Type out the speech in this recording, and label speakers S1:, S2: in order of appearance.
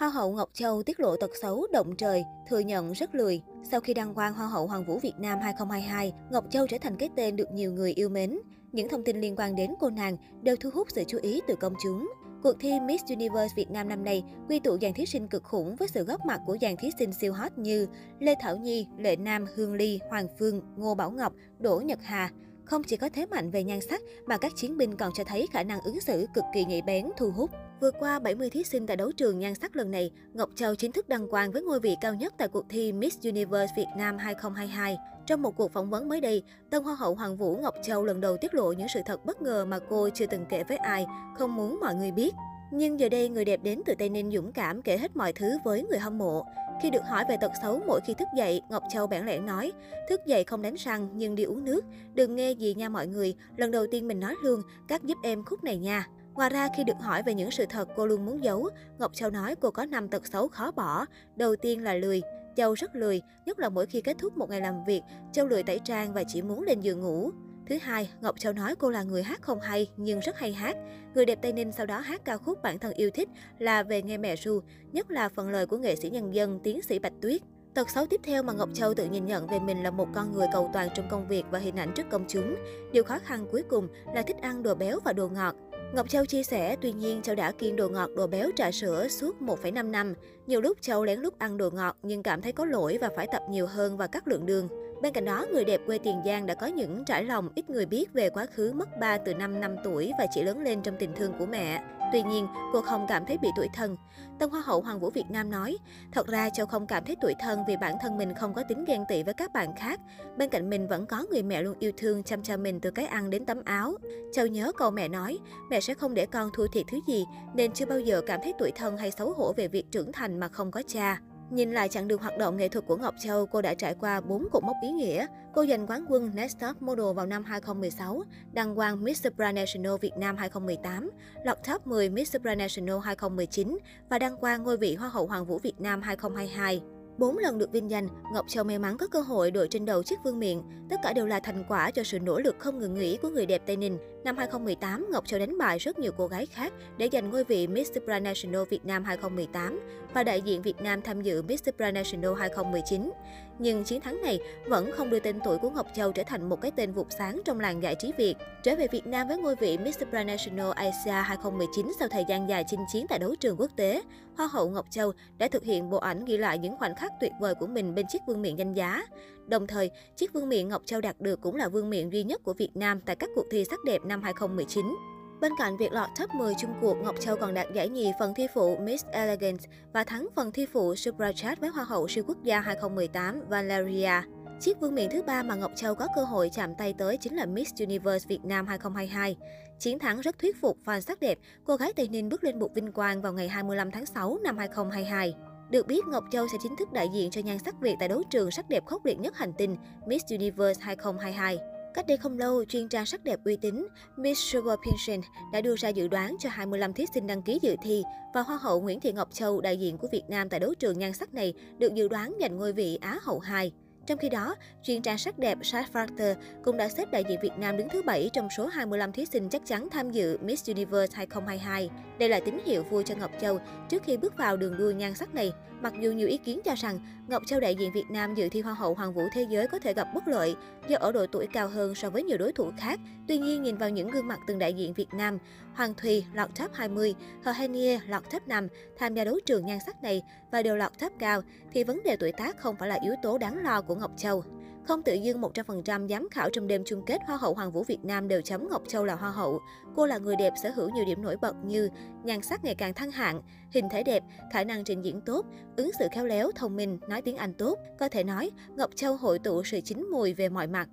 S1: Hoa hậu Ngọc Châu tiết lộ tật xấu động trời, thừa nhận rất lười. Sau khi đăng quang Hoa hậu Hoàng vũ Việt Nam 2022, Ngọc Châu trở thành cái tên được nhiều người yêu mến. Những thông tin liên quan đến cô nàng đều thu hút sự chú ý từ công chúng. Cuộc thi Miss Universe Việt Nam năm nay quy tụ dàn thí sinh cực khủng với sự góp mặt của dàn thí sinh siêu hot như Lê Thảo Nhi, Lệ Nam, Hương Ly, Hoàng Phương, Ngô Bảo Ngọc, Đỗ Nhật Hà. Không chỉ có thế mạnh về nhan sắc mà các chiến binh còn cho thấy khả năng ứng xử cực kỳ nhạy bén, thu hút. Vừa qua 70 thí sinh tại đấu trường nhan sắc lần này, Ngọc Châu chính thức đăng quang với ngôi vị cao nhất tại cuộc thi Miss Universe Việt Nam 2022. Trong một cuộc phỏng vấn mới đây, Tân Hoa hậu Hoàng Vũ Ngọc Châu lần đầu tiết lộ những sự thật bất ngờ mà cô chưa từng kể với ai, không muốn mọi người biết. Nhưng giờ đây, người đẹp đến từ Tây Ninh dũng cảm kể hết mọi thứ với người hâm mộ. Khi được hỏi về tật xấu mỗi khi thức dậy, Ngọc Châu bẽn lẽn nói, thức dậy không đánh răng nhưng đi uống nước. Đừng nghe gì nha mọi người, lần đầu tiên mình nói luôn, các giúp em khúc này nha. Ngoài ra, khi được hỏi về những sự thật cô luôn muốn giấu, Ngọc Châu nói cô có 5 tật xấu khó bỏ. Đầu tiên là lười. Châu rất lười, nhất là mỗi khi kết thúc một ngày làm việc, Châu lười tẩy trang và chỉ muốn lên giường ngủ. Thứ hai, Ngọc Châu nói cô là người hát không hay nhưng rất hay hát. Người đẹp Tây Ninh sau đó hát ca khúc bản thân yêu thích là Về nghe mẹ ru, nhất là phần lời của nghệ sĩ nhân dân tiến sĩ Bạch Tuyết. Tật xấu tiếp theo mà Ngọc Châu tự nhìn nhận về mình là một con người cầu toàn trong công việc và hình ảnh trước công chúng. Điều khó khăn cuối cùng là thích ăn đồ béo và đồ ngọt. Ngọc Châu chia sẻ, tuy nhiên Châu đã kiêng đồ ngọt, đồ béo, trà sữa suốt 1,5 năm. Nhiều lúc Châu lén lút ăn đồ ngọt nhưng cảm thấy có lỗi và phải tập nhiều hơn và cắt lượng đường. Bên cạnh đó, người đẹp quê Tiền Giang đã có những trải lòng ít người biết về quá khứ mất ba từ 5 năm tuổi và chỉ lớn lên trong tình thương của mẹ. Tuy nhiên, cô không cảm thấy bị tuổi thân. Tân Hoa hậu Hoàng vũ Việt Nam nói, thật ra Châu không cảm thấy tuổi thân vì bản thân mình không có tính ghen tị với các bạn khác. Bên cạnh mình vẫn có người mẹ luôn yêu thương chăm cho mình từ cái ăn đến tấm áo. Châu nhớ câu mẹ nói, mẹ sẽ không để con thua thiệt thứ gì, nên chưa bao giờ cảm thấy tuổi thân hay xấu hổ về việc trưởng thành mà không có cha. Nhìn lại chặng đường hoạt động nghệ thuật của Ngọc Châu, cô đã trải qua 4 cột mốc ý nghĩa. Cô giành quán quân Next Top Model vào năm 2016, đăng quang Miss Supranational Việt Nam 2018, lọt top 10 Miss Supranational 2019 và đăng quang ngôi vị Hoa hậu Hoàng vũ Việt Nam 2022. Bốn lần được vinh danh, Ngọc Châu may mắn có cơ hội đội trên đầu chiếc vương miện. Tất cả đều là thành quả cho sự nỗ lực không ngừng nghỉ của người đẹp Tây Ninh. Năm 2018, Ngọc Châu đánh bại rất nhiều cô gái khác để giành ngôi vị Miss Supranational Việt Nam 2018 và đại diện Việt Nam tham dự Miss Supranational 2019. Nhưng chiến thắng này vẫn không đưa tên tuổi của Ngọc Châu trở thành một cái tên vụt sáng trong làng giải trí Việt. Trở về Việt Nam với ngôi vị Miss Supranational Asia 2019 sau thời gian dài chinh chiến tại đấu trường quốc tế, Hoa hậu Ngọc Châu đã thực hiện bộ ảnh ghi lại những khoảnh khắc tuyệt vời của mình bên chiếc vương miện danh giá. Đồng thời, chiếc vương miện Ngọc Châu đạt được cũng là vương miện duy nhất của Việt Nam tại các cuộc thi sắc đẹp năm 2019. Bên cạnh việc lọt top 10 chung cuộc, Ngọc Châu còn đạt giải nhì phần thi phụ Miss Elegance và thắng phần thi phụ Super Chat với Hoa hậu siêu quốc gia 2018 Valeria. Chiếc vương miện thứ ba mà Ngọc Châu có cơ hội chạm tay tới chính là Miss Universe Việt Nam 2022. Chiến thắng rất thuyết phục fan sắc đẹp, cô gái Tây Ninh bước lên bục vinh quang vào ngày 25 tháng 6 năm 2022. Được biết, Ngọc Châu sẽ chính thức đại diện cho nhan sắc Việt tại đấu trường sắc đẹp khốc liệt nhất hành tinh Miss Universe 2022. Cách đây không lâu, chuyên trang sắc đẹp uy tín Miss Sugar Pinsent đã đưa ra dự đoán cho 25 thí sinh đăng ký dự thi và Hoa hậu Nguyễn Thị Ngọc Châu, đại diện của Việt Nam tại đấu trường nhan sắc này, được dự đoán giành ngôi vị Á hậu 2. Trong khi đó, chuyên trang sắc đẹp Shad Factor cũng đã xếp đại diện Việt Nam đứng thứ 7 trong số 25 thí sinh chắc chắn tham dự Miss Universe 2022. Đây là tín hiệu vui cho Ngọc Châu trước khi bước vào đường đua nhan sắc này. Mặc dù nhiều ý kiến cho rằng Ngọc Châu đại diện Việt Nam dự thi Hoa hậu Hoàng vũ Thế giới có thể gặp bất lợi do ở độ tuổi cao hơn so với nhiều đối thủ khác. Tuy nhiên, nhìn vào những gương mặt từng đại diện Việt Nam, Hoàng Thùy lọt top 20, Hờ Henie lọt top 5 tham gia đấu trường nhan sắc này và đều lọt top cao, thì vấn đề tuổi tác không phải là yếu tố đáng lo của Ngọc Châu. Không tự dưng 100% giám khảo trong đêm chung kết Hoa hậu Hoàng vũ Việt Nam đều chấm Ngọc Châu là Hoa hậu. Cô là người đẹp sở hữu nhiều điểm nổi bật như nhan sắc ngày càng thăng hạng, hình thể đẹp, khả năng trình diễn tốt, ứng xử khéo léo, thông minh, nói tiếng Anh tốt. Có thể nói, Ngọc Châu hội tụ sự chín mùi về mọi mặt.